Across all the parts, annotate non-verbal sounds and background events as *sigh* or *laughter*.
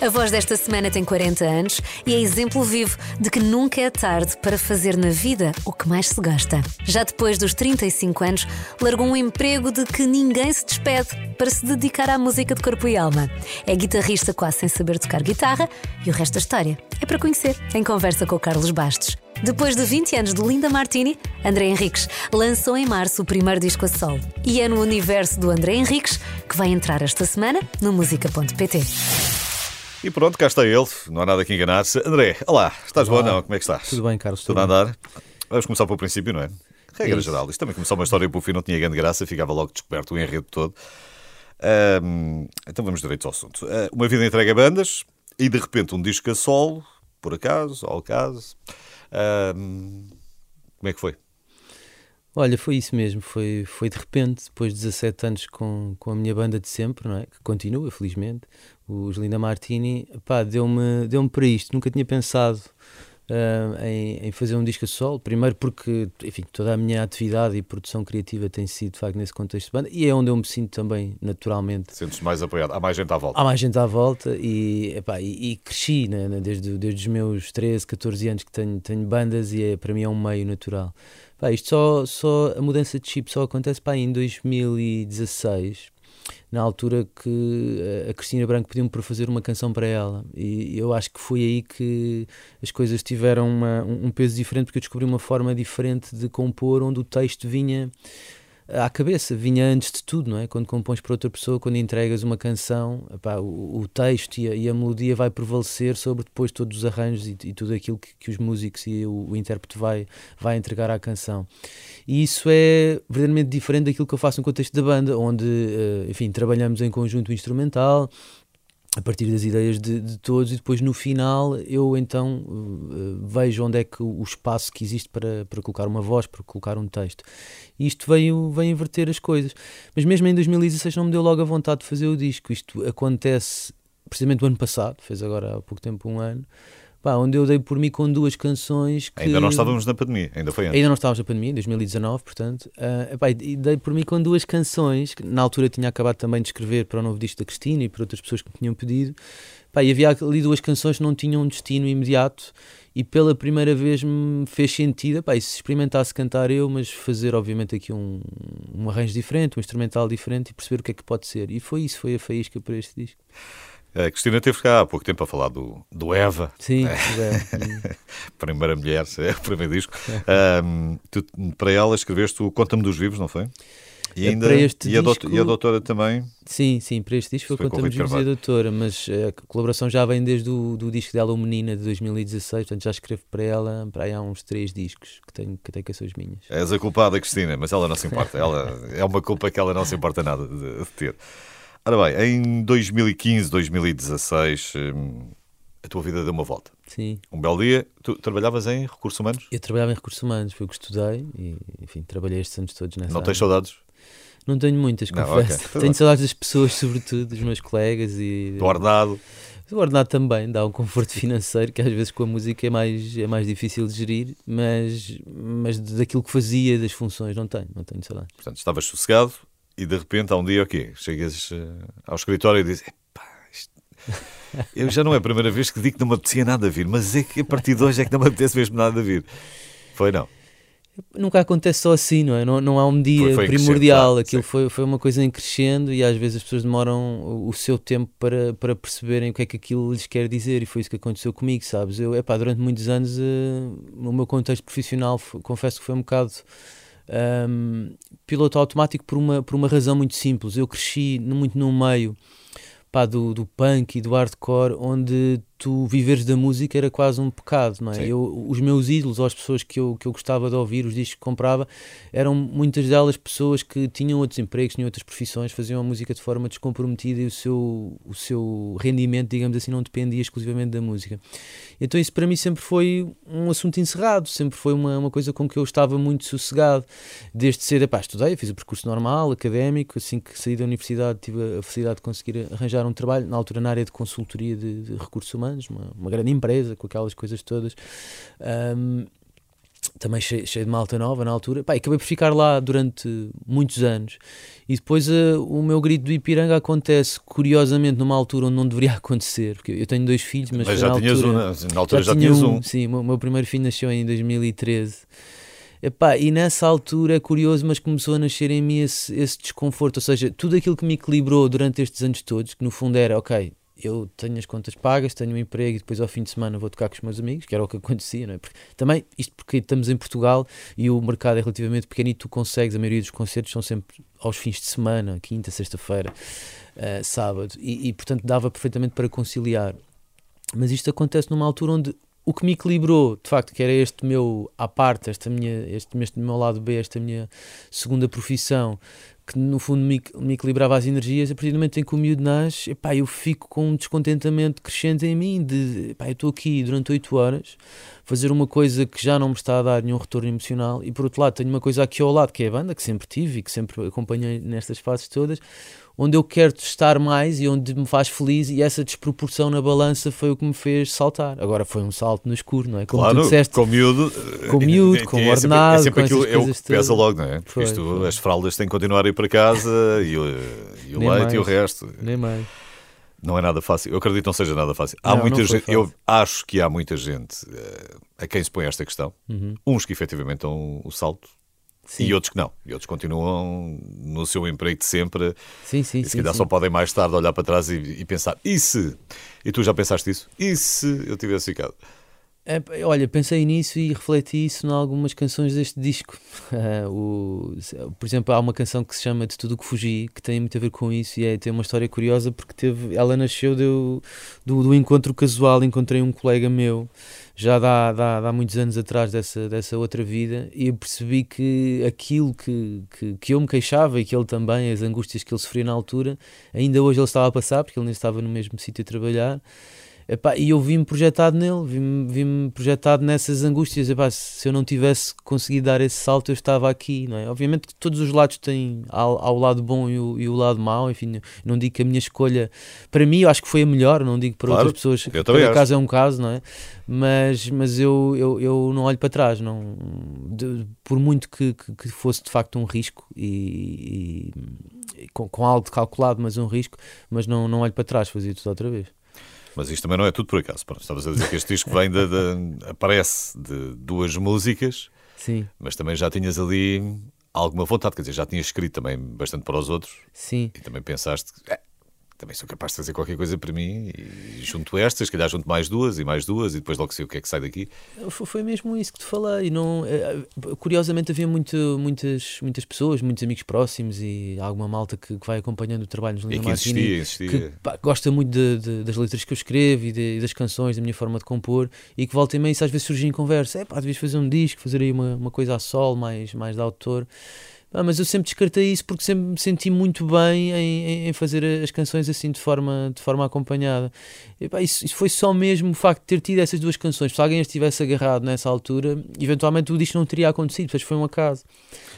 A voz desta semana tem 40 anos e é exemplo vivo de que nunca é tarde para fazer na vida o que mais se gosta. Já depois dos 35 anos, largou um emprego de que ninguém se despede para se dedicar à música de corpo e alma. É guitarrista quase sem saber tocar guitarra e o resto da história é para conhecer em conversa com o Carlos Bastos. Depois de 20 anos de Linda Martini, André Henriques lançou em março o primeiro disco a solo. E é no universo do André Henriques que vai entrar esta semana no música.pt. E pronto, cá está ele, não há nada que enganar-se. André, olá, estás olá. bom não? Como é que estás? Tudo bem, Carlos. Tudo, a andar? Vamos começar pelo princípio, não é? Regra é geral. Isto também começou uma história pelo fim, não tinha grande graça, ficava logo descoberto o enredo todo. Então vamos direito ao assunto. Uh, uma vida entregue a bandas e de repente um disco a solo, por acaso, ao acaso. Um, como é que foi? Olha, foi isso mesmo, foi, foi de repente, depois de 17 anos com, com a minha banda de sempre, não é? que continua, felizmente, os Linda Martini, pá, deu-me deu para isto, nunca tinha pensado uh, em, em, fazer um disco a solo. Primeiro porque, enfim, toda a minha atividade e produção criativa tem sido, de facto, nesse contexto de banda e é onde eu me sinto também naturalmente. Sentes mais apoiado? Há mais gente à volta? Há mais gente à volta e, epá, e, e cresci né, né desde, desde os meus 13, 14 anos que tenho, tenho bandas e é, para mim é um meio natural. Pá, isto só, só, a mudança de chip só acontece pá, em 2016 na altura que a Cristina Branco pediu-me para fazer uma canção para ela. E eu acho que foi aí que as coisas tiveram uma, um peso diferente porque eu descobri uma forma diferente de compor onde o texto vinha à cabeça, vinha antes de tudo, não é? Quando compões para outra pessoa, quando entregas uma canção, epá, o, o, texto e a, e a, melodia vai prevalecer sobre depois todos os arranjos e, e tudo aquilo que, que, os músicos e o, o, intérprete vai, vai entregar à canção. E isso é verdadeiramente diferente daquilo que eu faço no contexto da banda, onde, eh, enfim, trabalhamos em conjunto instrumental, a partir das ideias de, de, todos e depois no final eu então uh, vejo onde é que o espaço que existe para, para colocar uma voz, para colocar um texto. E isto veio, veio inverter as coisas. Mas mesmo em 2016 não me deu logo a vontade de fazer o disco. Isto acontece precisamente o ano passado, fez agora há pouco tempo um ano, pá, onde eu dei por mim com duas canções que... Ainda não estávamos na pandemia, ainda foi antes. Ainda não estávamos na pandemia, 2019, portanto. Uh, epá, e dei por mim com duas canções, que na altura tinha acabado também de escrever para o novo disco da Cristina e para outras pessoas que me tinham pedido. Epá, e havia ali duas canções que não tinham um destino imediato e pela primeira vez me fez sentido, epá, e se experimentasse cantar eu, mas fazer obviamente aqui um, um arranjo diferente, um instrumental diferente e perceber o que é que pode ser. E foi isso, foi a faísca para este disco. A Cristina teve cá há pouco tempo a falar do, do Eva. Sim, é. *laughs* Primeira mulher, é o primeiro disco. Um, tu, para ela escreveste o Conta-me dos Vivos, não foi? E, é, ainda, para este e, disco, a doutora, e a doutora também? Sim, sim, para este disco foi, foi Conta-me dos Vivos e a doutora, mas a colaboração já vem desde o do disco dela, O Menina, de 2016, portanto já escrevo para ela para aí há uns três discos que tenho que, tenho as minhas. És a culpada, Cristina, mas ela não se importa. ela, é uma culpa que ela não se importa nada de, de ter. Ora bem, em 2015, 2016, hum, a tua vida deu uma volta. Sim. Um belo dia, tu trabalhavas em recursos humanos? Eu trabalhava em recursos humanos, foi o que estudei e, enfim, trabalhei estes anos todos nessa Não tens saudades? Não tenho muitas, não, confesso. Okay. Tenho saudades das pessoas, sobretudo, dos meus colegas e... Do ordenado? O ordenado também dá um conforto *laughs* financeiro que às vezes com a música é mais, é mais difícil de gerir, mas, mas daquilo que fazia, das funções, não tenho, não tenho saudades. Portanto, estavas sossegado, e de repente há um dia, o quê? Chegas uh, ao escritório e dizes: isto... *laughs* Eu já não é a primeira vez que digo que não me apetecia nada a vir, mas é que a partir de hoje é que não me apetece mesmo nada a vir. Foi não? Nunca acontece só assim, não é? Não, não há um dia foi, foi primordial. Aquilo foi, foi uma coisa em crescendo e às vezes as pessoas demoram o seu tempo para, para perceberem o que é que aquilo lhes quer dizer. E foi isso que aconteceu comigo, sabes? Eu, epá, durante muitos anos, uh, no meu contexto profissional, confesso que foi um bocado um, piloto automático por uma, por uma razão muito simples. Eu cresci muito no meio pá, do, do punk e do hardcore, onde tu viveres da música era quase um pecado, não é? Eu, os meus ídolos, ou as pessoas que eu, que eu gostava de ouvir, os discos que comprava, eram muitas delas pessoas que tinham outros empregos, tinham outras profissões, faziam a música de forma descomprometida e o seu, o seu rendimento, digamos assim, não dependia exclusivamente da música. Então isso para mim sempre foi um assunto encerrado, sempre foi uma, uma coisa com que eu estava muito sossegado, desde cedo, pá, estudei, fiz o percurso normal, académico, assim que saí da universidade tive a facilidade de conseguir arranjar um trabalho, na altura na área de consultoria de, de recursos humanos, uma, uma grande empresa com aquelas coisas todas. Um, também cheio, cheio, de malta nova na altura. Pá, acabei por ficar lá durante muitos anos. E depois uh, o meu grito do Ipiranga acontece, curiosamente, numa altura onde não deveria *laughs* acontecer. Porque eu tenho dois filhos, mas, mas já na tinhas altura, um, na altura já, já tinhas um. Sim, o meu primeiro filho nasceu em 2013. Epá, e nessa altura é curioso, mas começou a nascer em mim esse, esse desconforto. Ou seja, tudo aquilo que me equilibrou durante estes anos todos, que no fundo era, ok, eu tenho as contas pagas, tenho um emprego e depois ao fim de semana vou tocar com os meus amigos, que era o que acontecia, não é? Porque, também, isto porque estamos em Portugal e o mercado é relativamente pequeno e tu consegues, a maioria dos concertos são sempre aos fins de semana, quinta, sexta-feira, uh, sábado, e, e portanto dava perfeitamente para conciliar. Mas isto acontece numa altura onde o que me equilibrou, de facto, que era este meu à parte, esta minha, este, este meu lado B, esta minha segunda profissão, que no fundo me, me, equilibrava as energias, a partir do momento em que o miúdo nasce, epá, eu fico com um descontentamento crescente em mim, de epá, eu estou aqui durante 8 horas, fazer uma coisa que já não me está a dar nenhum retorno emocional, e por outro lado tenho uma coisa aqui ao lado, que é a banda, que sempre tive e que sempre acompanhei nestas fases todas, onde eu quero estar mais e onde me faz feliz e essa desproporção na balança foi o que me fez saltar. Agora foi um salto no escuro, não é? Como claro, tu disseste, com miúdo, com miúdo, com é ordenado, é sempre, é sempre aquilo, é o que pesa logo, não é? Porque foi, isto, foi. as fraldas têm que continuar a ir para casa *laughs* e o, e o leite mais, e o resto. Nem mais. Não é nada fácil. Eu acredito que não seja nada fácil. Há não, muita não gente, fácil. eu acho que há muita gente uh, a quem se põe esta questão. Uhum. Uns que efetivamente dão o salto Sim. E outros que não. E outros continuam no seu emprego de sempre. Sim, sim, e se sim, calhar sim. só podem mais tarde olhar para trás e, e, pensar: e se? E tu já pensaste isso? E se eu tivesse ficado? É, olha, pensei nisso e refleti isso em algumas canções deste disco. *laughs* o, por exemplo, há uma canção que se chama De Tudo que Fugi, que tem muito a ver com isso e é, tem uma história curiosa porque teve, ela nasceu do, do, do encontro casual. Encontrei um colega meu já dá, dá muitos anos atrás dessa, dessa outra vida e eu percebi que aquilo que, que, que, eu me queixava e que ele também, as angústias que ele sofria na altura, ainda hoje ele estava a passar, porque ele nem estava no mesmo sítio a trabalhar. Epá, e eu vi-me projetado nele, vi-me vi projetado nessas angústias. Epá, se eu não tivesse conseguido dar esse salto, eu estava aqui, não é? Obviamente que todos os lados têm ao, ao lado bom e o, e o, lado mau. Enfim, não digo que a minha escolha, para mim, eu acho que foi a melhor. Não digo para claro, outras pessoas, cada caso é um caso, não é? Mas, mas eu, eu, eu não olho para trás, não, de, por muito que, que, que, fosse de facto um risco e, e com, com algo calculado, mas um risco, mas não, não olho para trás, fazia tudo outra vez. Mas isto também não é tudo por acaso. Estavas a dizer que este disco vem de, de, aparece de duas músicas, Sim. mas também já tinhas ali alguma vontade, quer dizer, já tinhas escrito também bastante para os outros. Sim. E também pensaste que também sou capaz de fazer qualquer coisa para mim e junto estas, se calhar junto mais duas e mais duas e depois logo sei o que é que sai daqui. Foi mesmo isso que te falei. Não, curiosamente havia muito, muitas, muitas pessoas, muitos amigos próximos e alguma malta que, que vai acompanhando o trabalho nos E que insistia, insistia. que pá, gosta muito de, de, das letras que eu escrevo e, de, das canções, da minha forma de compor e que volta e meia isso às vezes surge em conversa. É pá, devias fazer um disco, fazer aí uma, uma coisa a sol, mais, mais de autor. Ah, mas eu sempre descartei isso porque sempre me senti muito bem em, em fazer as canções assim de forma, de forma acompanhada. E, pá, isso, isso, foi só mesmo o facto de ter tido essas duas canções. Se alguém as tivesse agarrado nessa altura, eventualmente tudo isto não teria acontecido, mas foi um acaso.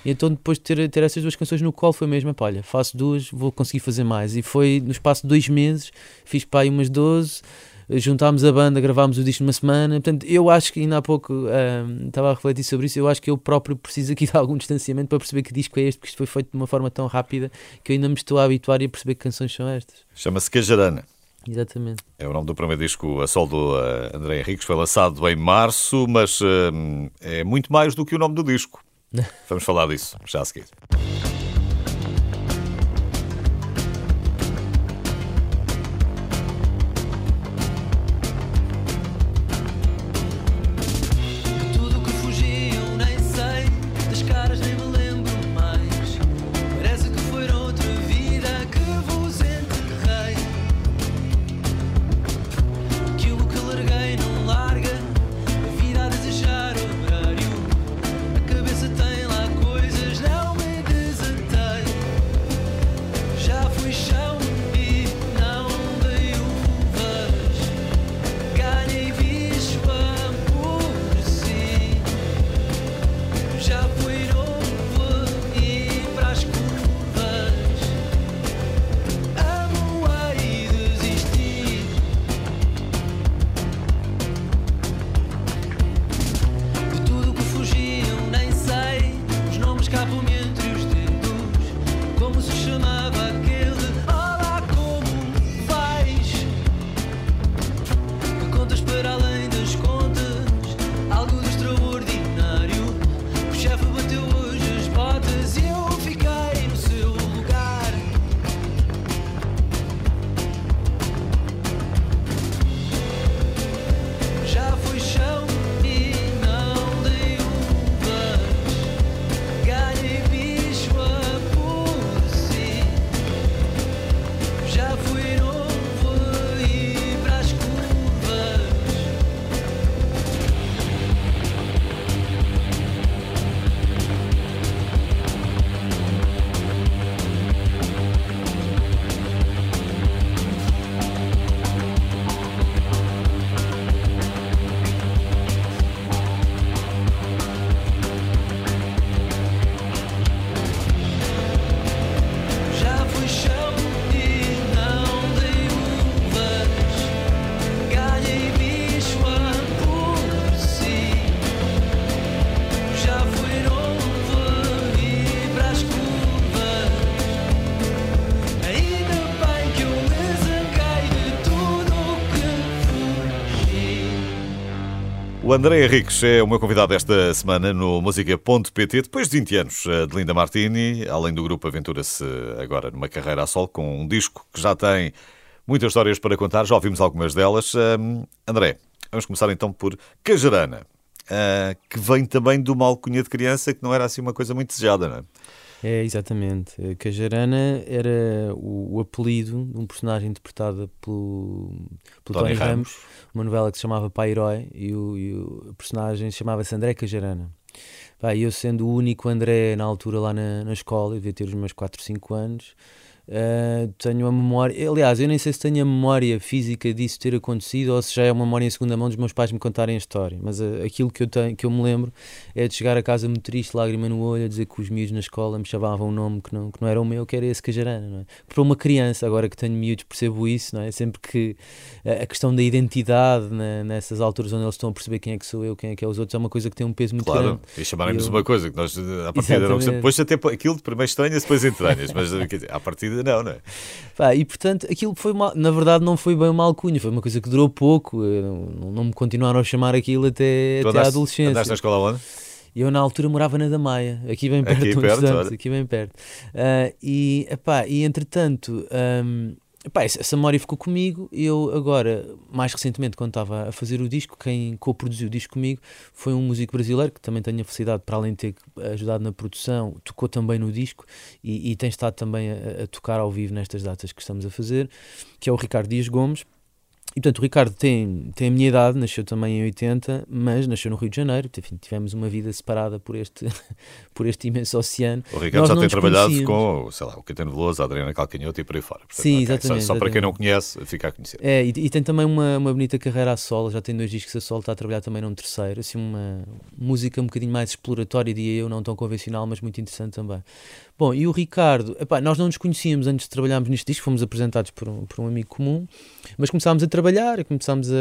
E então depois de ter, ter essas duas canções no colo foi mesmo, pá, olha, faço duas, vou conseguir fazer mais. E foi no espaço de dois meses, fiz aí umas 12 juntámos a banda, gravámos o disco numa semana. Portanto, eu acho que ainda há pouco um, estava a refletir sobre isso. Eu acho que eu próprio preciso aqui *laughs* de algum distanciamento para perceber que disco é este, porque isto foi feito de uma forma tão rápida que eu ainda me estou a habituar e a perceber que canções são estas. Chama-se Cajarana. Exatamente. É o nome do primeiro disco a sol do uh, André Henriques, foi lançado em março, mas uh, é muito mais do que o nome do disco. *laughs* Vamos falar disso já a seguir. O André Henriques é o meu convidado esta semana no música.pt. Depois de 20 anos eh, de Linda Martini, além do grupo, aventura-se agora numa carreira a sol com um disco que já tem muitas histórias para contar. Já ouvimos algumas delas. Um, André, vamos começar então por Cajarana, uh, que vem também de uma alcunha de criança que não era assim uma coisa muito desejada, não é? É, exatamente. Cajarana era o, o apelido de um personagem interpretado pelo, pelo Tony, Tony Ramos. Ramos, uma novela que se chamava Pai Herói, e o, e o personagem chamava-se André Cajarana. Pá, eu sendo o único André na altura lá na, na escola, eu devia ter os meus 4, 5 anos, Uh, tenho a memória, aliás, eu nem sei se tenho a memória física disso ter acontecido ou se já é uma memória em segunda mão dos meus pais me contarem a história. Mas uh, aquilo que eu, tenho, que eu me lembro é de chegar a casa muito triste, lágrima no olho, a dizer que os miúdos na escola me chamavam um nome que não, que não era o meu, que era esse Cajarana. Não é? Para uma criança, agora que tenho miúdos, percebo isso, não é? Sempre que uh, a questão da identidade né, nessas alturas onde eles estão a perceber quem é que sou eu, quem é que é os outros, é uma coisa que tem um peso muito claro, grande. E chamarem-nos eu... uma coisa que nós, a partir não depois até aquilo de primeiro estranhas, depois entranhas, mas a partir não, não é? Pá, e portanto, aquilo foi mal, na verdade não foi bem uma alcunha, foi uma coisa que durou pouco, não, não me continuaram a chamar aquilo até, até a adolescência. Andaste na escola onde? Eu na altura morava na Damaia, aqui bem perto, aqui perto, aqui bem perto. Uh, e, epá, e entretanto, um, Epá, essa memória ficou comigo eu agora, mais recentemente, quando estava a fazer o disco, quem co-produziu o disco comigo foi um músico brasileiro que também tenho a felicidade, para além de ter ajudado na produção, tocou também no disco e, e tem estado também a, a tocar ao vivo nestas datas que estamos a fazer, que é o Ricardo Dias Gomes. E portanto, o Ricardo tem, tem a minha idade, nasceu também em 80, mas nasceu no Rio de Janeiro. Enfim, tivemos uma vida separada por este, *laughs* por este imenso oceano. O Ricardo Nós já tem trabalhado com, sei lá, o Caetano Veloso, a Adriana Calcanhoto e por aí fora. Portanto, Sim, exatamente. Só, só exatamente. para quem não conhece, fica a conhecer. É, e, e, tem também uma, uma bonita carreira a solo, já tem dois discos a solo, está a trabalhar também num terceiro. Assim, uma música um bocadinho mais exploratória, diria eu, não tão convencional, mas muito interessante também. Bom, e o Ricardo, epá, nós não nos conhecíamos antes de trabalharmos neste disco, fomos apresentados por um, por um amigo comum, mas começámos a trabalhar e começámos a,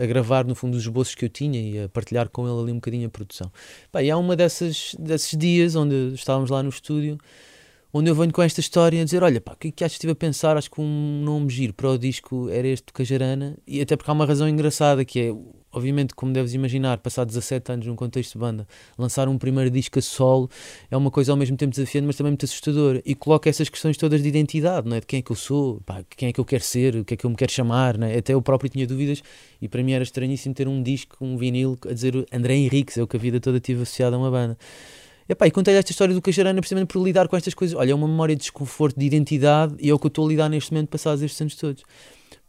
a, a, gravar, no fundo, os esboços que eu tinha e a partilhar com ele ali um bocadinho a produção. Epá, e há uma dessas, desses dias onde estávamos lá no estúdio, onde eu venho com esta história a dizer: Olha, pá, o que é que achas? Estive a pensar, acho que um nome giro para o disco era este do Cajarana, e até porque há uma razão engraçada que é obviamente, como deves imaginar, passar 17 anos num contexto de banda, lançar um primeiro disco a solo é uma coisa ao mesmo tempo desafiante, mas também muito assustadora. E coloca essas questões todas de identidade, não é? De quem é que eu sou, pá, quem é que eu quero ser, o que é que eu me quero chamar, não é? Até eu próprio tinha dúvidas e para mim era estranhíssimo ter um disco, um vinil, a dizer André Henriques, é o que a vida toda tive associado a uma banda. E, pá, e contei esta história do Cajarana precisamente por lidar com estas coisas. Olha, é uma memória de desconforto, de identidade e é o que eu estou a lidar neste momento, passados estes anos todos.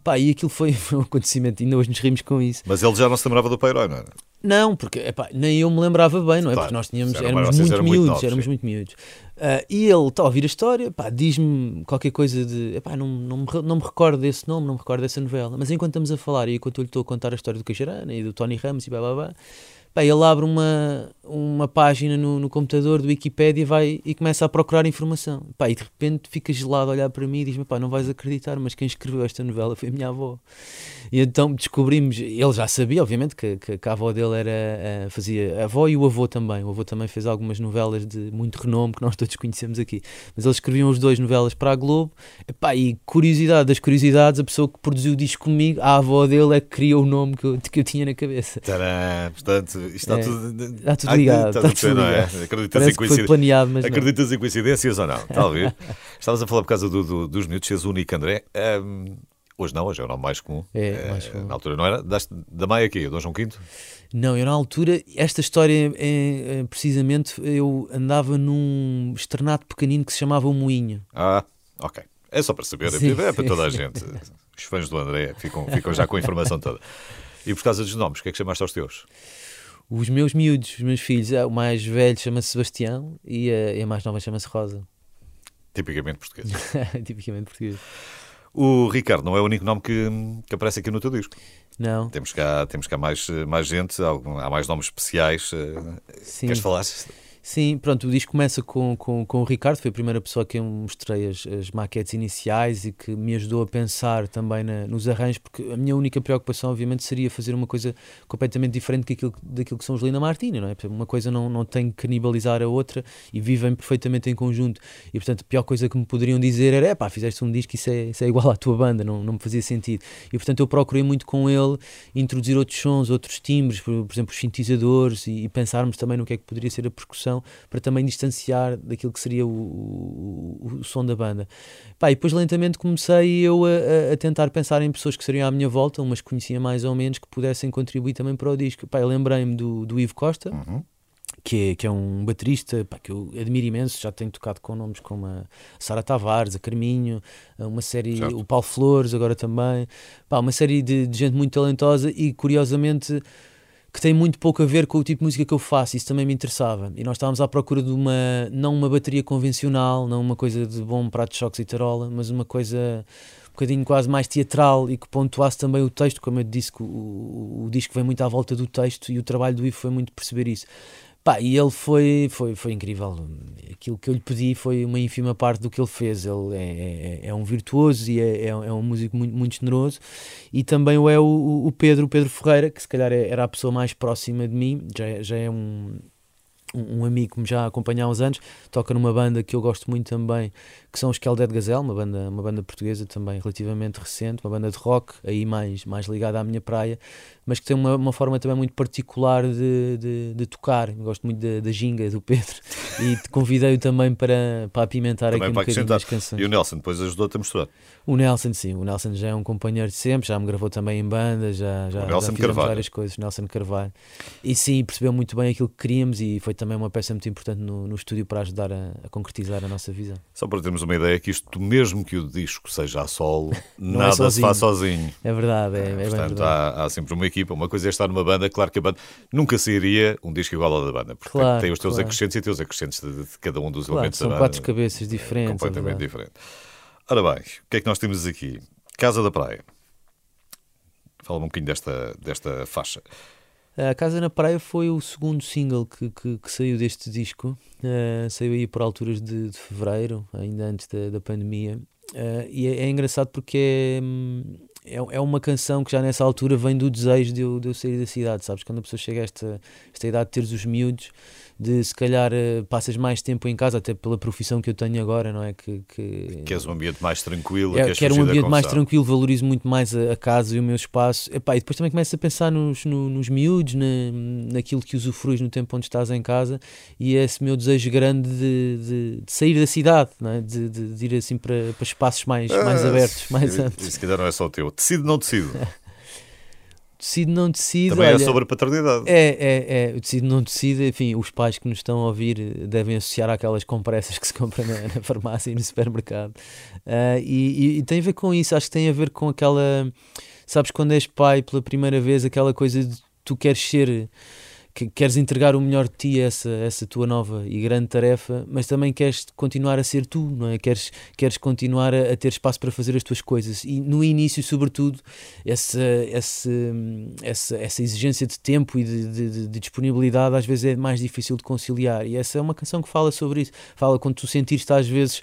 Pá, e aquilo foi, *laughs* foi um acontecimento, ainda hoje nos rimos com isso. Mas ele já não se lembrava do Pai não era? Não, porque epá, nem eu me lembrava bem, não é? Claro, porque nós tínhamos, éramos muito miúdos, novos, éramos sim. muito miúdos. Uh, e ele está a ouvir a história, diz-me qualquer coisa de. Epá, não, não, me, não me recordo desse nome, não me recordo dessa novela. Mas enquanto estamos a falar e enquanto eu lhe estou a contar a história do Caixarana e do Tony Ramos e blá blá blá Pá, ele abre uma, uma página no, no computador do Wikipedia e, vai, e começa a procurar informação. Pá, e de repente fica gelado a olhar para mim e diz-me: não vais acreditar, mas quem escreveu esta novela foi a minha avó. E então descobrimos, ele já sabia, obviamente, que, que, que a avó dele era, uh, fazia a avó e o avô também. O avô também fez algumas novelas de muito renome que nós todos conhecemos aqui. Mas eles escreviam os dois novelas para a Globo. Epá, e curiosidade das curiosidades, a pessoa que produziu o disco comigo, a avó dele é que criou o nome que eu, que eu tinha na cabeça. Tcharam, portanto, isto está é, tudo. Está tudo ligado. Está tudo tudo, não é? Acreditas em, coincidências? planeado, mas Acreditas em coincidências ou não? *laughs* Talvez. Estavas a falar por causa do, do, dos minutos, o único André. Um, hoje não, hoje é o nome mais comum. É, mais comum. Na altura não era? Da Maia aqui, Dom João V? Não, eu na altura, esta história é, precisamente, eu andava num externato pequenino que se chamava o Moinho. Ah, ok. É só para saber, sim, é para toda a gente. Os fãs do André ficam, ficam já com a informação toda. E por causa dos nomes, o que é que chamaste aos teus? Os meus miúdos, os meus filhos, é, o mais velho chama-se Sebastião e a, e a mais nova chama-se Rosa. Tipicamente português. *laughs* Tipicamente português. O Ricardo não é o único nome que, que aparece aqui no teu disco. Não. Temos cá, temos cá mais, mais gente, há mais nomes especiais. Eh, Sim. Queres falar? Sim, pronto, o disco começa com, com, com o Ricardo, foi a primeira pessoa que eu mostrei as, as maquetes iniciais e que me ajudou a pensar também na, nos arranjos, porque a minha única preocupação, obviamente, seria fazer uma coisa completamente diferente daquilo, daquilo que são os Lina Martini, não é? Uma coisa não, não tem que canibalizar a outra e vivem perfeitamente em conjunto. E portanto, a pior coisa que me poderiam dizer era: é pá, fizeste um disco, isso é, isso é igual à tua banda, não, não me fazia sentido. E portanto, eu procurei muito com ele introduzir outros sons, outros timbres, por, por exemplo, os sintetizadores e, e pensarmos também no que é que poderia ser a percussão para também distanciar daquilo que seria o, o, o som da banda. Pá, e depois lentamente comecei eu a, a, tentar pensar em pessoas que seriam à minha volta, umas que conhecia mais ou menos, que pudessem contribuir também para o disco. Pá, lembrei-me do, do Ivo Costa. Uhum. Que é, que é um baterista pá, que eu admiro imenso, já tenho tocado com nomes como a Sara Tavares, a Carminho, uma série, certo. o Paulo Flores agora também, pá, uma série de, de gente muito talentosa e curiosamente que tem muito pouco a ver com o tipo de música que eu faço, isso também me interessava. E nós estávamos à procura de uma, não uma bateria convencional, não uma coisa de bom prato de choques e tarola, mas uma coisa um bocadinho quase mais teatral e que pontuasse também o texto, como eu disse, o, o, o disco vem muito à volta do texto e o trabalho do Ivo foi muito perceber isso. Pá, e ele foi, foi, foi incrível. Aquilo que eu lhe pedi foi uma ínfima parte do que ele fez. Ele é, é, é um virtuoso e é, é, é, um músico muito, muito generoso. E também o é o, o Pedro, o Pedro Ferreira, que se calhar é, era a pessoa mais próxima de mim, já, é, já é um, um amigo que me já acompanha há uns anos, toca numa banda que eu gosto muito também, que são os Keldead Gazelle, uma banda, uma banda portuguesa também relativamente recente, uma banda de rock, aí mais, mais ligada à minha praia, mas que tem uma, uma forma também muito particular de, de, de tocar. Eu gosto muito da, da ginga do Pedro *laughs* e te convidei-o também para, para apimentar também aqui um bocadinho as canções. E o Nelson depois ajudou-te a mostrar? O Nelson, sim, o Nelson já é um companheiro de sempre, já me gravou também em banda, já, já, já fizemos várias coisas, Nelson Carvalho. E sim, percebeu muito bem aquilo que queríamos e foi também uma peça muito importante no, no estúdio para ajudar a, a concretizar a nossa visão. Só para termos uma ideia que isto, mesmo que o disco seja a solo, *laughs* é nada é se faz sozinho. É verdade, é, é, Portanto, verdade. Há, há, sempre uma equipa. Uma coisa é estar numa banda, claro que a banda nunca sairia um disco igual ao da banda, porque claro, tem os teus claro. acrescentos e teus acrescentos de, de, cada um dos claro, elementos da banda. São quatro cabeças diferentes. É completamente diferente. Ora bem, o que é que nós temos aqui? Casa da Praia. Fala-me um bocadinho desta, desta faixa. A Casa na Praia foi o segundo single que, que, que saiu deste disco. Uh, saiu aí por alturas de, de fevereiro, ainda antes da, da pandemia. Uh, e é, é, engraçado porque é, é, é, uma canção que já nessa altura vem do desejo de eu, de eu sair da cidade, sabes? Quando a pessoa chega a esta, esta idade de teres os miúdos, de se calhar uh, passas mais tempo em casa, até pela profissão que eu tenho agora, não é? Que, que... Queres um ambiente mais tranquilo, é, quero um ambiente mais tranquilo, valorizo muito mais a, a, casa e o meu espaço. Epá, e depois também começo a pensar nos, no, nos miúdos, na, naquilo que usufruis no tempo onde estás em casa e é esse meu desejo grande de, de, de sair da cidade, não é? de, de, de ir assim para, para espaços mais, ah, mais abertos, mais amplos. Se calhar não é só o teu. Decido, não decido. *laughs* decido, não decido. Também é olha, é sobre a paternidade. É, é, é. Decido, não decido. Enfim, os pais que nos estão a ouvir devem associar àquelas compressas que se compram na, na farmácia e no supermercado. Uh, e, e, e, tem a ver com isso. Acho que tem a ver com aquela. Sabes, quando és pai pela primeira vez, aquela coisa de tu queres ser que queres entregar o melhor de ti a essa, essa tua nova e grande tarefa, mas também queres continuar a ser tu, não é? Queres, queres continuar a, a ter espaço para fazer as tuas coisas. E no início, sobretudo, essa, essa, essa, essa exigência de tempo e de, de, de, disponibilidade às vezes é mais difícil de conciliar. E essa é uma canção que fala sobre isso. Fala quando tu sentires às vezes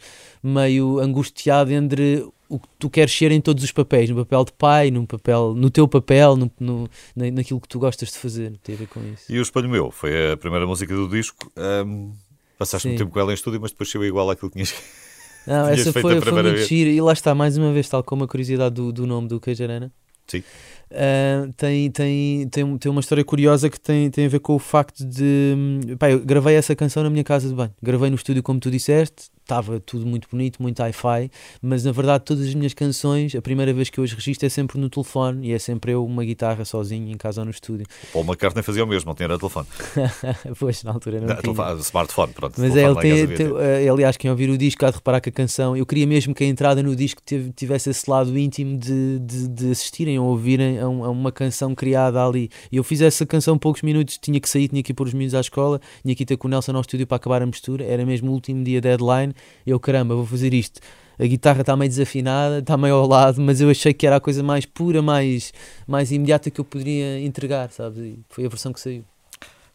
meio angustiado entre o que tu queres ser em todos os papéis, no papel de pai, no, papel, no teu papel, no, no, naquilo que tu gostas de fazer, tem a ver com isso. E o Espelho Meu foi a primeira música do disco. Um, passaste muito tempo com ela em estúdio, mas depois chegou igual àquilo que tinhas. *laughs* Não, essa foi, foi muito gira. E lá está, mais uma vez, tal como a curiosidade do, do nome do Queijarana. Sim. Uh, tem, tem, tem, tem uma história curiosa que tem, tem a ver com o facto de. Pá, eu gravei essa canção na minha casa de banho. Gravei no estúdio, como tu disseste, estava tudo muito bonito, muito hi-fi, mas na verdade todas as minhas canções, a primeira vez que eu as registro é sempre no telefone e é sempre eu uma guitarra sozinho em casa ou no estúdio. O Paul McCartney fazia o mesmo, não tinha era telefone. *laughs* pois, na altura não, não tinha. Smartphone, pronto. Mas é, ele tem, tem, uh, aliás, quem ouvir o disco há de reparar que a canção, eu queria mesmo que a entrada no disco tivesse esse lado íntimo de, de, de assistirem ou ouvirem a, um, a, uma canção criada ali. E eu fiz essa canção poucos minutos, tinha que sair, tinha que ir pôr os miúdos à escola, tinha que ir ter com o Nelson ao estúdio para acabar a mistura, era mesmo o último dia deadline eu, caramba, vou fazer isto. A guitarra está meio desafinada, está meio ao lado, mas eu achei que era a coisa mais pura, mais, mais imediata que eu poderia entregar, sabes? E foi a versão que saiu.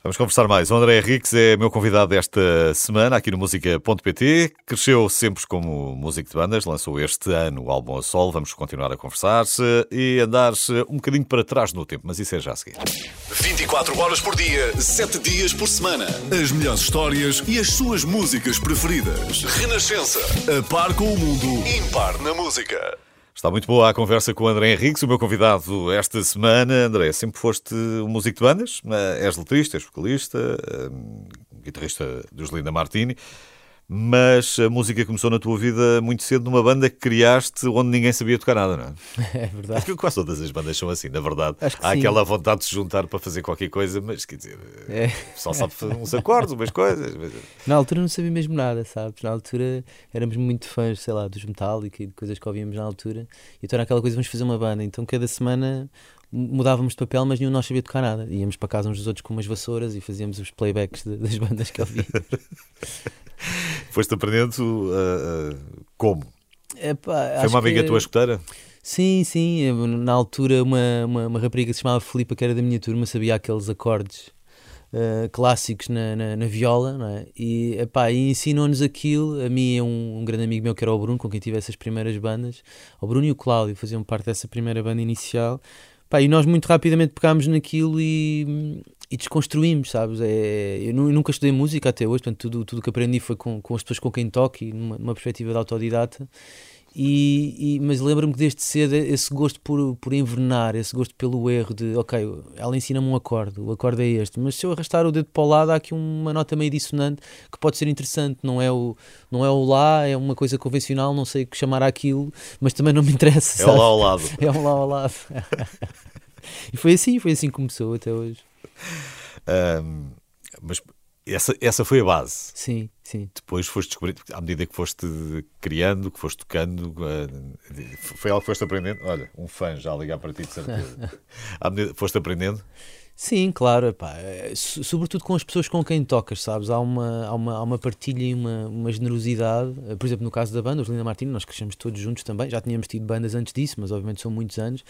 Vamos conversar mais. O André Henriques é meu convidado esta semana aqui no Música.pt. Cresceu sempre como músico de bandas, lançou este ano o álbum A Sol. Vamos continuar a conversar-se e andar-se um bocadinho para trás no tempo, mas isso é já a seguir. 24 horas por dia, 7 dias por semana. As melhores histórias e as suas músicas preferidas. Renascença. A par com o mundo, impar na música. Está muito boa a conversa com o André Henriques, o meu convidado esta semana. André, sempre foste um músico de bandas, és letrista, és vocalista, um, guitarrista dos Linda Martini. Mas a música começou na tua vida muito cedo numa banda que criaste onde ninguém sabia tocar nada, não é? *laughs* É verdade. Acho que quase todas as bandas são assim, na verdade. Há sim. aquela vontade de se juntar para fazer qualquer coisa, mas quer dizer, É. pessoal sabe fazer uns acordes, umas coisas. mas- Na altura não sabia mesmo nada, sabes? Na altura éramos muito fãs, sei lá, dos Metallica e de coisas que ouvíamos na altura. E então era aquela coisa, vamos fazer uma banda. Então cada semana mudávamos de papel, mas nenhum de nós sabia tocar nada. Íamos para casa uns dos outros com umas vassouras e fazíamos os playbacks de- das bandas que ouvíamos. *laughs* *laughs* Foste aprendendo ah, ah, como? Epá, Foi uma amiga que- tua escuteira? Sim, sim. Na altura, uma, uma, uma rapariga que se chamava Filipa, que era da minha turma, sabia aqueles acordes eh, clássicos na, na, na viola, não é? E, epá, e ensinou-nos aquilo. A mim e um, um grande amigo meu, que era o Bruno, com quem tive essas primeiras bandas. O Bruno e o Cláudio faziam parte dessa primeira banda inicial. Pá, e nós muito rapidamente pegámos naquilo e, e desconstruímos, sabes? É, eu, nu- eu nunca estudei música até hoje, portanto, tudo tudo que aprendi foi com, com as pessoas com quem toco e numa, numa perspectiva de autodidata. E, e- mas lembro-me que desde cedo esse gosto por, por envenenar, esse gosto pelo erro de, ok, ela ensina-me um acorde, o acorde é este, mas se eu arrastar o dedo para o lado há aqui uma nota meio dissonante que pode ser interessante, não é o, não é o lá, é uma coisa convencional, não sei o que chamar aquilo, mas também não me interessa. É sabes? *laughs* lá ao lado. É um lá ao lado. e foi assim, foi assim que começou até hoje. Ahm, mas essa, essa foi a base. Sim, sim. Depois foste descobrindo, à medida que foste criando, que foste tocando, ah, foi algo que foste aprendendo. Olha, um fã já a ligar para ti, de certeza. *laughs* À medida, foste aprendendo. Sim, claro, pá, so- sobretudo com as pessoas com quem tocas, sabes? Há uma, há uma, há uma partilha e uma, uma generosidade. Eh, Por exemplo, no caso da banda, os Linda Martini, nós crescemos todos juntos também. Já tínhamos tido bandas antes disso, mas obviamente são muitos anos.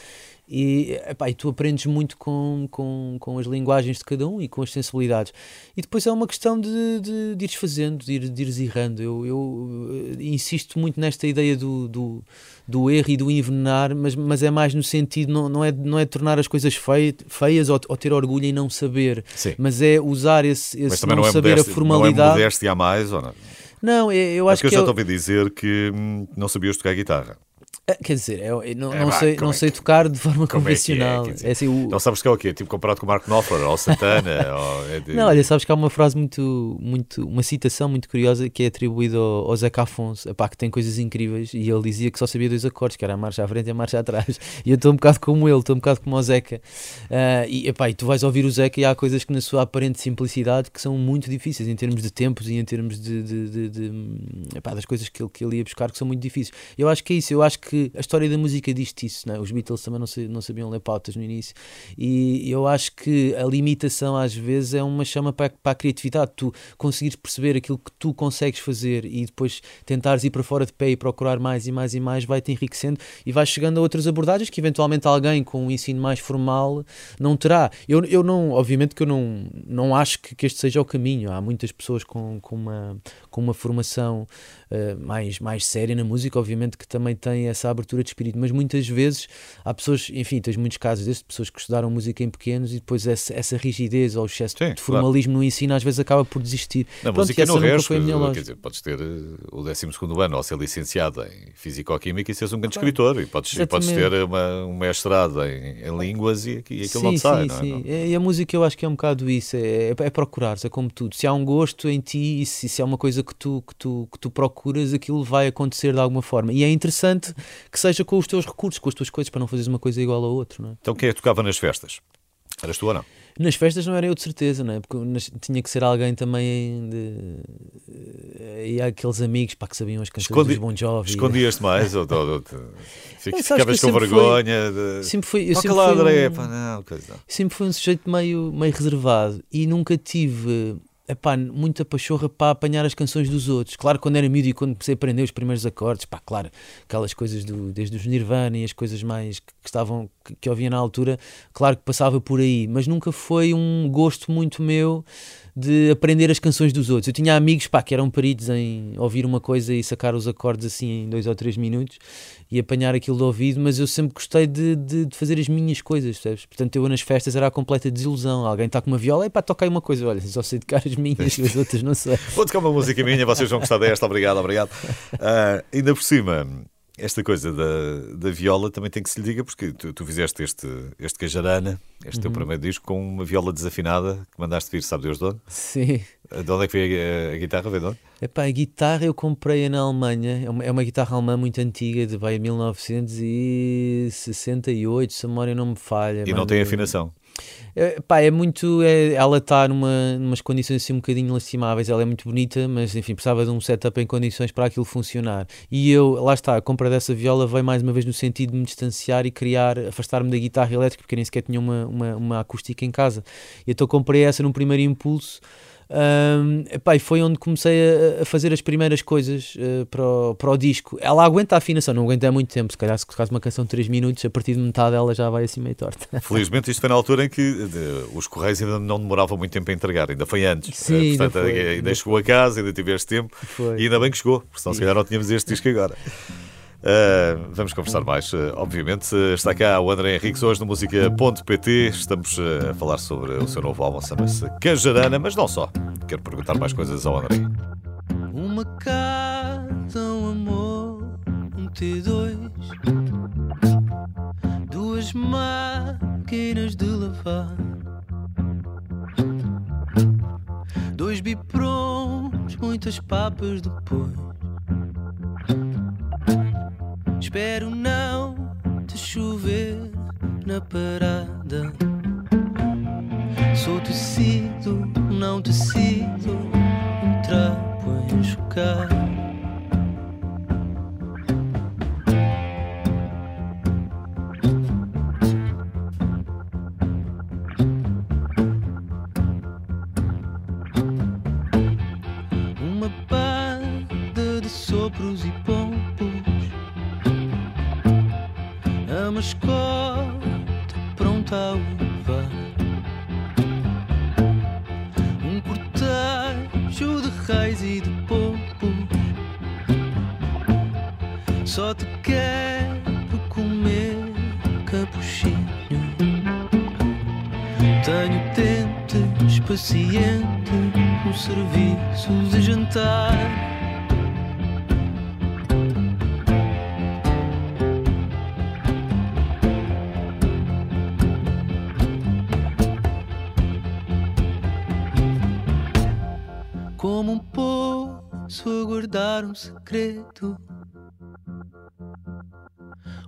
E, epá, e tu aprendes muito com, com, com as linguagens de cada um e com as sensibilidades. E depois é uma questão de, de, de ires fazendo, de, ir, de ires errando. Eu, eu eh, insisto muito nesta ideia do, do, do erro e do envenenar, mas, mas é mais no sentido, não, não, é, não é tornar as coisas fei- feias ou, ou ter orgulho em não saber, Sim. mas é usar esse, Mas esse também não, não é, saber modéstia, a formalidade. não é modéstia a mais, ou não? Não, é- eu Acho acho que eu já é- te ouvi dizer que hum, não sabias tocar guitarra. É, quer dizer, eu, eu não, É, não vá, sei, não é sei que- tocar de forma é é? convencional. Dizer, É assim, o- Não sabes que é o quê? Tipo comparado com o Marco Knopfler ou Santana? *laughs* ou é de- Não, olha, sabes que há uma frase muito, muito, uma citação muito curiosa que é atribuída ao, ao Zeca Afonso, epá, que tem coisas incríveis, e ele dizia que só sabia dois acordes, que era a marcha à frente e a marcha atrás. E eu estou um bocado como ele, estou um bocado como o Zeca. Ah, e, epá, e tu vais ouvir o Zeca e há coisas que na sua aparente simplicidade que são muito difíceis em termos de tempos e em termos de, de- de- de- epá, das coisas que ele, que ele ia buscar que são muito difíceis. Eu acho que é isso, eu acho que a história da música diz-te isso, não é? os Beatles também não, não sabiam ler pautas no início, e eu acho que a limitação às vezes é uma chama para, para a criatividade, tu conseguires perceber aquilo que tu consegues fazer e depois tentares ir para fora de pé e procurar mais e mais e mais, vai-te enriquecendo e vais chegando a outras abordagens que eventualmente alguém com um ensino mais formal não terá. Eu, eu não, obviamente que eu não, não acho que, que este seja o caminho, há muitas pessoas com, com, uma, com uma formação eh, mais, mais séria na música, obviamente que também têm essa abertura de espírito, mas muitas vezes há pessoas, enfim, tens muitos casos desses, de pessoas que estudaram música em pequenos e depois essa, essa rigidez ou excesso Sim, de formalismo no ensino às vezes acaba por desistir. Na Pronto, música essa nunca resto, foi a minha quer dizer, podes ter eh, o 12 ano ou ser licenciado em Físico-Química e seres um grande escritor e podes, e podes ter uma, um mestrado em, em línguas e, e aquilo sim, não sai, sim, não é? sim. Não- É, E a música eu acho que é um bocado isso, é, é, é procurar, é como tudo. Se há um gosto em ti e se, se há uma coisa que tu, que, tu, que tu procuras, aquilo vai acontecer de alguma forma. E é interessante que seja com os teus recursos, com as tuas coisas, para não fazeres uma coisa igual a outra, é? Então quem é que tocava nas festas? Eras tu ou não? Nas festas não era eu de certeza, não é? Porque nas- tinha que ser alguém também de. E há aqueles amigos pá, que sabiam as canções Escondi- dos Bon Jovi. Escondias-te mais? ou, ou, ou, te- *laughs* ficavas com fui- vergonha? de... Sempre fui, eu sempre fui um- pá, não, coisa não. sempre fui um sujeito meio, meio reservado e nunca tive epá, muita pachorra para apanhar as canções dos outros. Claro, quando era miúdo e quando comecei a aprender os primeiros acordes, pá, claro, aquelas coisas do, desde os Nirvana e as coisas mais que, que estavam, que, que ouvia na altura, claro que passava por aí, mas nunca foi um gosto muito meu de aprender as canções dos outros. Eu tinha amigos pá, que eram peritos em ouvir uma coisa e sacar os acordes assim em dois ou três minutos e apanhar aquilo do ouvido, mas eu sempre gostei de, de, de fazer as minhas coisas, percebes? Portanto, eu nas festas era a completa desilusão. Alguém está com uma viola, e pá, toca aí uma coisa, olha, só sei tocar as minhas e as outras não sei. Vou tocar uma música minha, vocês vão gostar desta, obrigado, obrigado. Uh, ainda por cima, esta coisa da, da viola também tem que se lhe diga, porque tu, tu fizeste este, este Cajarana, este uhum. teu primeiro disco, com uma viola desafinada que mandaste vir, sabe Deus de onde? Sim. De onde é que veio a, a, guitarra? Veio de onde? Epá, a guitarra eu comprei na Alemanha, é uma, é uma guitarra alemã muito antiga, de vai 1968, se a memória não me falha. E não tem afinação? É, pá, é muito. É, ela está numa, numas condições assim um bocadinho lastimáveis. Ela é muito bonita, mas enfim, precisava de um setup em condições para aquilo funcionar. E eu, lá está, a compra dessa viola veio mais uma vez no sentido de me distanciar e criar, afastar-me da guitarra elétrica, porque nem sequer tinha uma, uma, uma acústica em casa. E então comprei essa num primeiro impulso. Um, epá, e foi onde comecei a, a, fazer as primeiras coisas uh, para, o, para o disco. Ela aguenta a afinação, não aguenta há muito tempo. Se calhar, se tocasse uma canção de 3 minutos, a partir de metade ela já vai assim meio torta. *laughs* Felizmente, isto foi na altura em que de, os Correios ainda não demoravam muito tempo a entregar, ainda foi antes. Sim, uh, portanto, ainda, foi, ainda, ainda chegou a casa, ainda tiveste tempo foi. e ainda bem que chegou, porque senão, se calhar, não tínhamos este disco agora. Uh, vamos conversar mais, uh, obviamente. Uh, está cá o André Henriques hoje no música.pt. Estamos a falar sobre o seu novo álbum, chama-se Cajarana, mas não só. Quero perguntar mais coisas ao André. Uma casa, um amor, um T2, duas máquinas de lavar, dois biprons, muitas papas depois. Espero não te chover na parada. Sou tecido, não tecido, um trapo a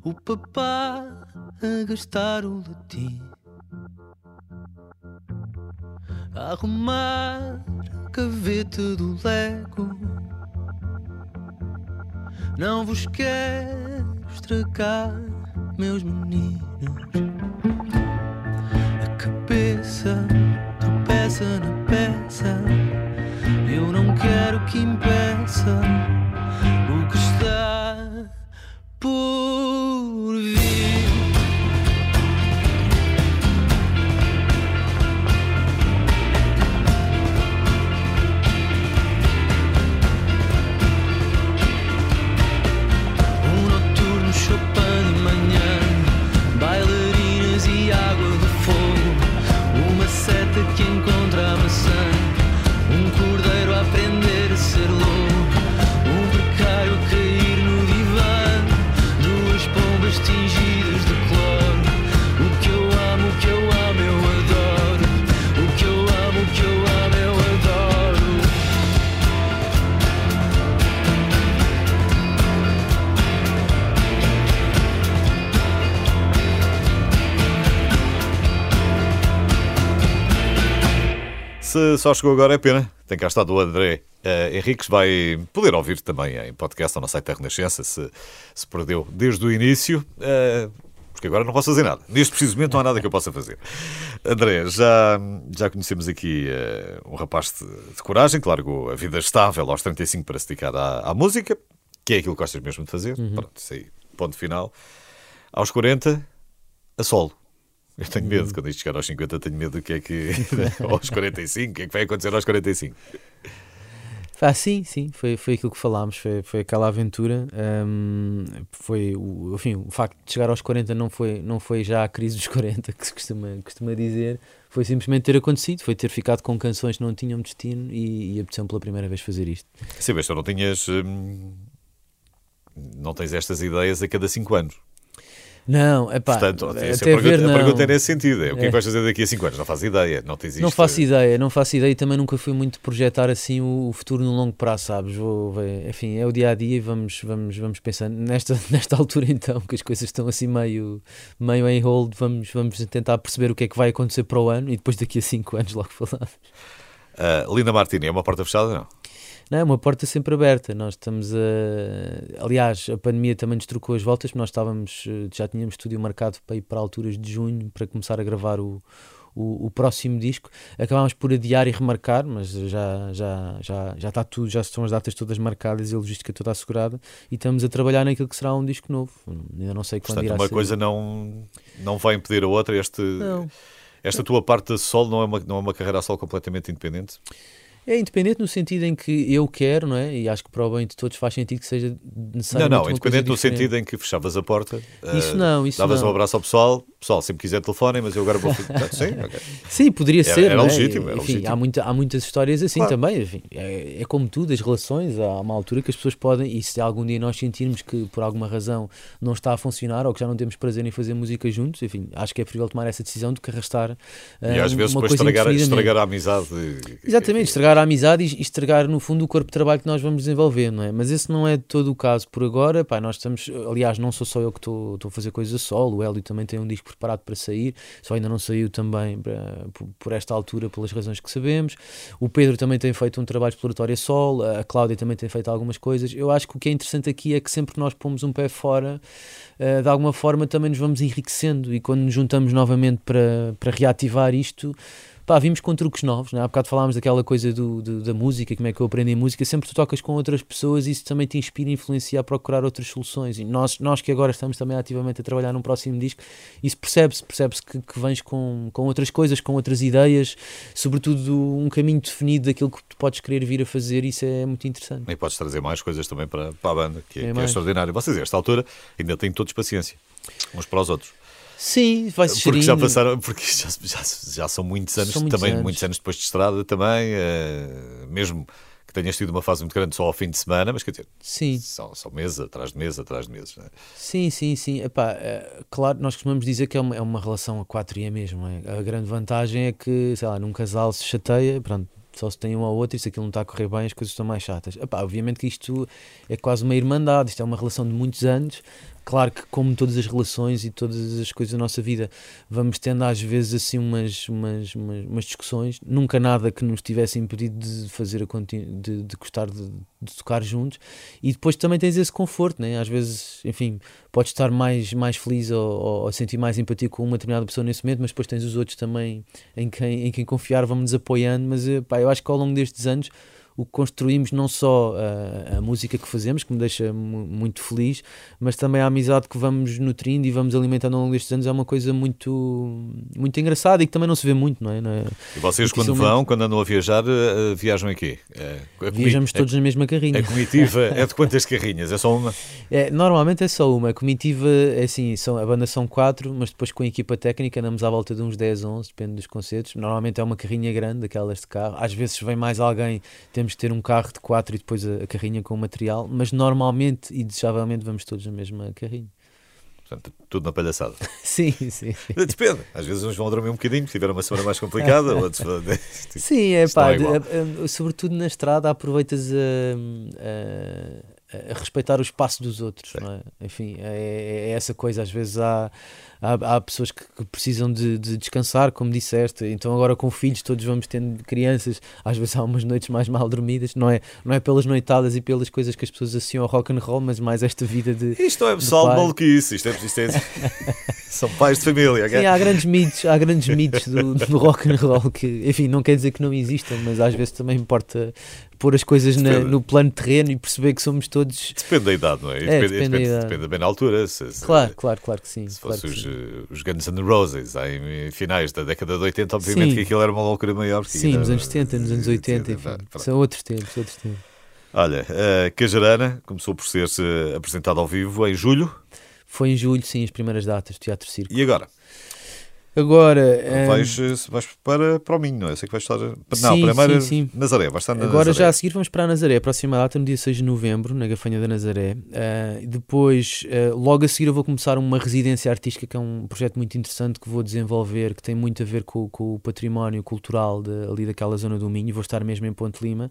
O papá a gastar o latim. A arrumar a gaveta do Lego. Não vos quero estragar, meus meninos. A cabeça tropeça na só chegou agora é pena. Tem cá estado o André uh, Henriques. Vai poder ouvir também em podcast ou no site da Renascença se, se perdeu desde o início. Uh, porque agora não posso fazer nada. Neste preciso momento não há nada que eu possa fazer. André, já, já conhecemos aqui uh, um rapaz de, de, coragem que largou a vida estável aos 35 para se dedicar à, à música, que é aquilo que gostas mesmo de fazer. Uhum. Pronto, isso aí, ponto final. Aos 40, a solo. Eu tenho medo, quando isto chegar aos 50, tenho medo do que é que. *laughs* aos 45, o que é que vai acontecer aos 45? Ah, sim, sim, foi, foi aquilo que falámos, foi, foi aquela aventura. Um, foi o, enfim, o facto de chegar aos 40 não foi, não foi já a crise dos 40 que se costuma, costuma dizer, foi simplesmente ter acontecido, foi ter ficado com canções que não tinham destino e, e apeteceu pela primeira vez fazer isto. Sim, mas tu não tinhas. Hum, não tens estas ideias a cada 5 anos. Não, é pá. Portanto, até a, pergunta, ver, não. a pergunta é nesse sentido: é, o que é que é. vais fazer daqui a 5 anos? Não faço ideia, não tens Não faço ideia, não faço ideia e também nunca fui muito projetar assim o, futuro no longo prazo, sabes? Vou ver, enfim, é o dia a dia e vamos, vamos, vamos pensando. Nesta, *laughs* nesta altura, então, que as coisas estão assim meio, meio em hold, vamos, vamos tentar perceber o que é que vai acontecer para o ano e depois daqui a 5 anos logo falamos. Uh, Linda Martini, é uma porta fechada não? Não, é uma porta sempre aberta. Nós estamos a. Aliás, a pandemia também nos trocou as voltas, porque nós estávamos. Eh, já tínhamos estúdio marcado para ir para alturas de junho para começar a gravar o, o, o, próximo disco. Acabámos por adiar e remarcar, mas já, já, já, já está tudo, já estão as datas todas marcadas e a logística toda assegurada e estamos a trabalhar naquilo que será um disco novo. Ainda não sei quando Portanto, irá uma ser. coisa não, não vai impedir a outra. Este, não. Esta tua parte de solo não é uma, não é uma carreira a solo completamente independente? É independente no sentido em que eu quero, não é? E acho que para o bem de todos faz sentido que seja necessário. Não, não, independente no sentido em que fechavas a porta, isso uh, não, isso davas não. um abraço ao pessoal, pessoal, sempre quiser telefonem, mas eu agora vou. *laughs* Sim, okay. Sim, poderia era, ser. Era, é? legítimo, era enfim, legítimo. Há, muita, há muitas histórias assim claro. também. Enfim, é, é, como tudo, as relações, há uma altura que as pessoas podem, e se algum dia nós sentirmos que por alguma razão não está a funcionar ou que já não temos prazer em fazer música juntos, enfim, acho que é preferível tomar essa decisão do que arrastar. Uh, e às vezes depois estragar, estragar a amizade. Exatamente, estragar a amizade e, estragar no fundo o corpo de trabalho que nós vamos desenvolver, não é? Mas esse não é todo o caso por agora. Pá, nós estamos, aliás, não sou só eu que estou a fazer coisas a solo, o Hélio também tem um disco preparado para sair só ainda não saiu também por, por, esta altura, pelas razões que sabemos. O Pedro também tem feito um trabalho exploratório a sol, a Cláudia também tem feito algumas coisas. Eu acho que o que é interessante aqui é que sempre que nós pomos um pé fora, uh, de alguma forma também nos vamos enriquecendo e quando nos juntamos novamente para reativar isto pá, vimos com truques novos, né? há bocado falámos daquela coisa do, do, da música, como é que eu aprendi música, sempre tu tocas com outras pessoas e isso também te inspira e influencia a procurar outras soluções. E nós, nós que agora estamos também ativamente a trabalhar num próximo disco, isso percebe-se, percebe-se que, que vens com, com outras coisas, com outras ideias, sobretudo um caminho definido daquilo que tu podes querer vir a fazer, isso é muito interessante. E podes trazer mais coisas também para, para a banda, que é, é, que é extraordinário. Vocês, a esta altura, ainda têm todos paciência, uns para os outros. Sim, vai-se Porque já passaram, porque já, já, já são muitos anos, são muitos também anos. muitos anos depois de estrada também, uh, mesmo que tenhas tido uma fase muito grande só ao fim de semana, mas quer dizer, sim. são, são meses atrás de meses atrás de meses. É? Sim, sim, sim. Epá, é, claro, nós costumamos dizer que é uma, é uma relação a quatro e é mesmo. É? A grande vantagem é que, sei lá, num casal se chateia, pronto, só se tem um ou outro e se aquilo não está a correr bem, as coisas estão mais chatas. Epá, obviamente que isto é quase uma irmandade, isto é uma relação de muitos anos, Claro que, como todas as relações e todas as coisas da nossa vida, vamos tendo às vezes assim umas, umas, umas, umas discussões, nunca nada que nos tivesse impedido de fazer a de, de gostar de, de, tocar juntos. E depois também tens esse conforto, né? às vezes, enfim, podes estar mais, mais feliz ou, ou, sentir mais empatia com uma determinada pessoa nesse momento, mas depois tens os outros também em quem, em quem confiar, vamos-nos apoiando. Mas pá, eu acho que ao longo destes anos o que construímos não só a, a música que fazemos, que me deixa muito feliz, mas também a amizade que vamos nutrindo e vamos alimentando ao longo destes anos é uma coisa muito, muito engraçada e que também não se vê muito, não é? Não é? E vocês quando vão, quando andam a viajar, uh, viajam aqui? Uh, Viajamos todos na mesma carrinha. A comitiva é de quantas carrinhas? É só uma? É, normalmente é só uma. A comitiva, é assim, são, a banda são quatro, mas depois com a equipa técnica andamos à volta de uns 10, 11, depende dos concertos. Normalmente é uma carrinha grande, aquelas de carro. Às vezes vem mais alguém, temos de ter um carro de quatro e depois a, a carrinha com o material, mas normalmente e desejavelmente vamos todos na mesma carrinha. Portanto, tudo na palhaçada. *laughs* sim, sim, sim. Depende. Às vezes uns vão dormir um bocadinho, se tiver uma semana mais complicada, *laughs* outros. *laughs* sim, é pá. É, sobretudo na estrada, aproveitas a, a, a respeitar o espaço dos outros. É? Enfim, é, é, essa coisa. Às vezes há, há, há pessoas que, que precisam de, de descansar, como disseste. Então, agora com filhos, todos vamos tendo crianças. Às vezes há umas noites mais mal dormidas. Não é, não é pelas noitadas e pelas coisas que as pessoas associam ao rock and roll, mas mais esta vida de. Isto é pessoal de maluquice. Isto é, isto é... *laughs* São pais de família. Sim, há grandes mitos, há grandes mitos do, do rock and roll que, enfim, não quer dizer que não existam, mas às vezes também importa pôr as coisas na- no plano terreno e perceber que somos todos. Depende da idade, não é? É, depende, depende da depende, idade. depende bem na altura. Se, se- Claro, claro, claro que sim. Se claro fosse os, sim. Eh, os Guns N' Roses, em finais da década de 80, obviamente Sim. que aquilo era uma loucura maior. Sim, aquilo nos era- anos 70, nos anos 80, enfim. São outros tempos, outros tempos. Olha, a Cajarana começou por ser eh, apresentada ao vivo em julho. Foi em julho, sim, as primeiras datas do Teatro Circo. E agora? Agora. eh, Vais, eh, vais para, para o Minho, não é? Eu sei que vais estar. Não, Sim, primeiro sim, sim. Nazaré, vais estar na Agora Nazaré. já a seguir vamos para a Nazaré, a próxima data no dia 6 de novembro, na Gafanha da Nazaré. E depois, ah, logo a seguir, eu vou começar uma residência artística, que é um projeto muito interessante que vou desenvolver, que tem muito a ver com, com o património cultural de- ali daquela zona do Minho. Vou estar mesmo em Ponte Lima.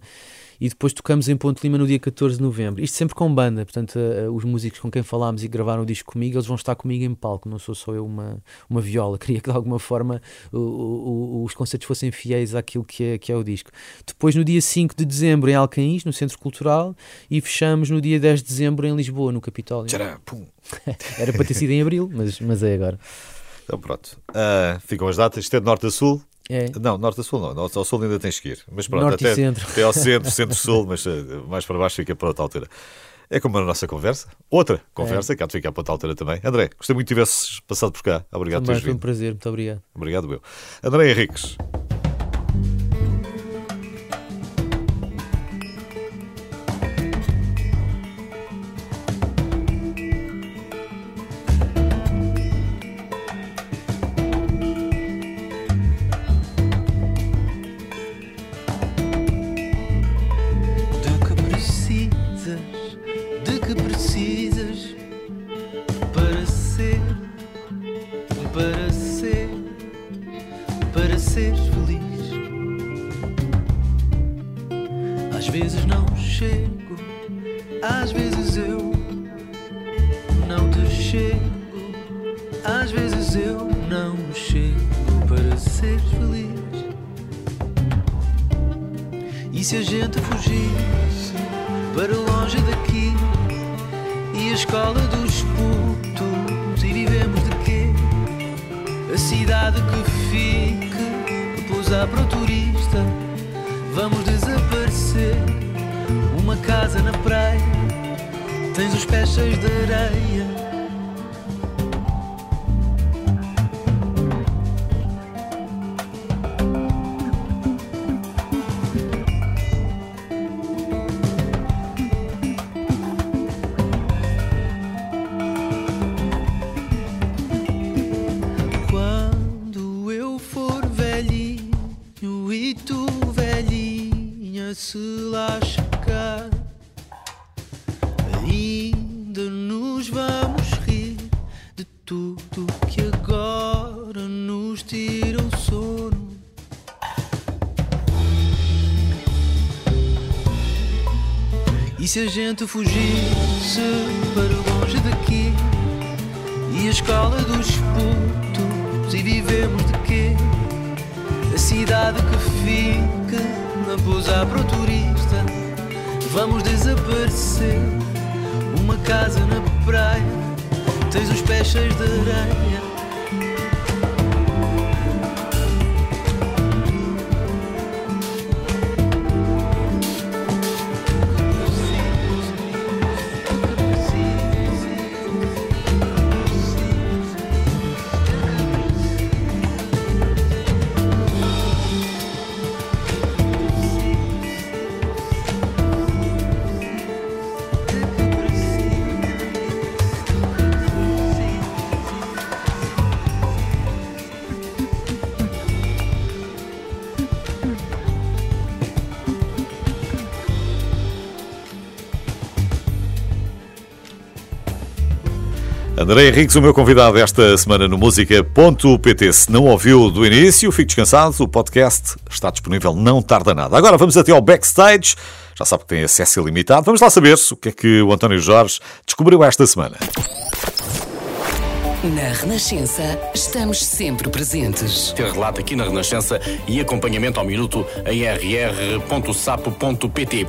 E depois tocamos em Ponte Lima no dia 14 de novembro. Isto sempre com banda, portanto, ah, ah, os músicos com quem falámos e gravaram o disco comigo, eles vão estar comigo em palco, não sou só eu uma, uma viola. *laughs* Queria que de alguma forma o- o- os concertos fossem fiéis àquilo que é, que é o disco. Depois, no dia 5 de dezembro, em Alcaíns, no Centro Cultural, e fechamos no dia 10 de dezembro em Lisboa, no Capitólio. Tcharam, pum. *laughs* Era para ter sido em abril, mas, mas é agora. Então pronto. Ah, ficam as datas. Isto é de norte a sul. É. Não, norte a sul não. Norte ao sul ainda tens que ir. Mas pronto, Norte até, centro. até ao centro, *laughs* centro-sul, mas eh, mais para baixo fica para outra altura. É como a nossa conversa. Outra conversa, que há de ficar para outra altura também. André, gostei muito que tivesses passado por cá. Obrigado por teres foi um vindo. prazer, muito obrigado. Obrigado, eu. André Henriques. Se a gente fugisse para longe daqui? E a escola dos putos E vivemos de quê? A cidade que fica A pousar para o turista Vamos desaparecer Uma casa na praia Tens os pés cheios de areia André Henriques, o meu convidado esta semana no música.pt. Se não ouviu do início, fique descansado. O podcast está disponível, não tarda nada. Agora vamos até ao backstage. Já sabe que tem acesso ilimitado. Vamos lá saber o que é que o António Jorge descobriu esta semana. Na Renascença, estamos sempre presentes. Ter relato aqui na Renascença e acompanhamento ao minuto em rr.sapo.pt.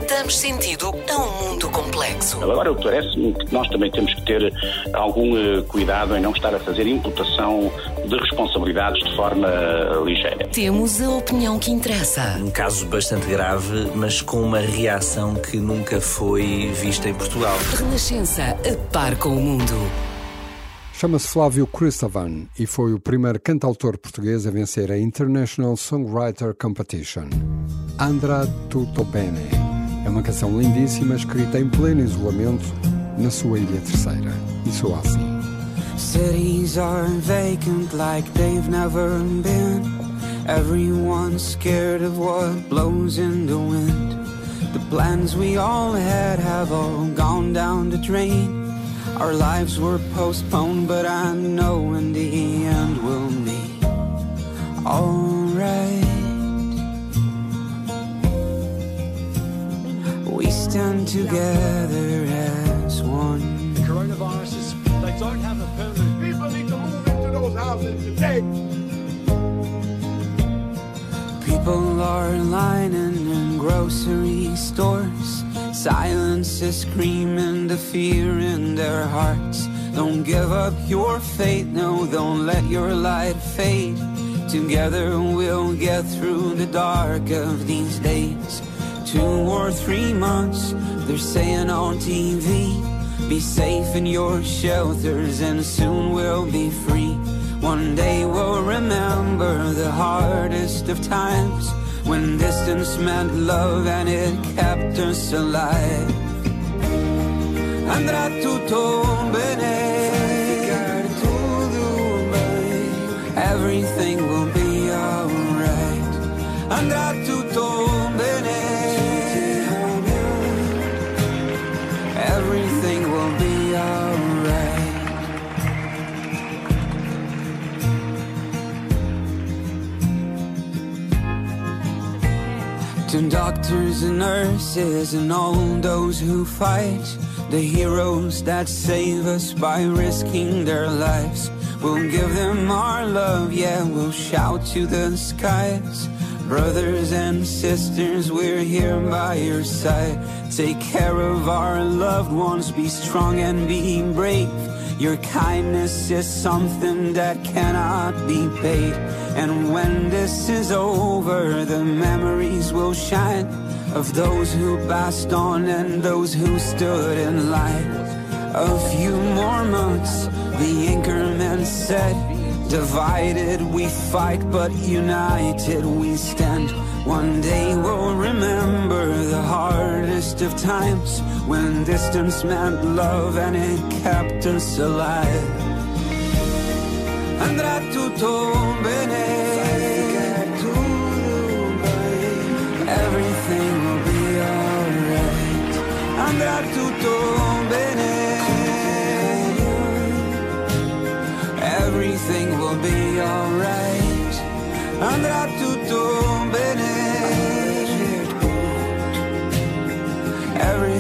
Damos sentido a um mundo complexo. Agora, parece-me que nós também temos que ter algum eh, cuidado em não estar a fazer imputação de responsabilidades de forma eh, ligeira. Temos a opinião que interessa. Um caso bastante grave, mas com uma reação que nunca foi vista em Portugal. Renascença, a par com o mundo. Chama-se Flávio Christovan e foi o primeiro cantautor português a vencer a International Songwriter Competition. Andra tutto bene é uma canção lindíssima escrita em pleno isolamento na sua ilha terceira. E soa assim. Cities are vacant like they've never been. Everyone's scared of what blows in the wind. The plans we all had have all gone down the drain. Our lives were postponed, but I know in the end we'll meet. alright. We stand together as one. The coronaviruses, they don't have a permanent. People need to move into those houses today. People are lining in grocery stores. Silence is screaming the fear in their hearts. Don't give up your faith, no, don't let your light fade. Together we'll get through the dark of these days. Two or three months, they're saying on TV. Be safe in your shelters and soon we'll be free. One day we'll remember the hardest of times when distance meant love and it kept us alive. Andrà tutto bene. Everything will be alright. Andrà tutto doctors and nurses and all those who fight, the heroes that save us by risking their lives. We'll give them our love, yeah, we'll shout to the skies. Brothers and sisters, we're here by your side. Take care of our loved ones, be strong and be brave. Your kindness is something that cannot be paid. And when this is over, the memories will shine of those who passed on and those who stood in line. A few more months, the anchorman said. Divided we fight, but united we stand. One day we'll remember the hardest of times when distance meant love and it kept us alive. Andrà tutto bene. Everything will be alright. Andrà tutto bene. I'll be alright. Andrà tutto bene Every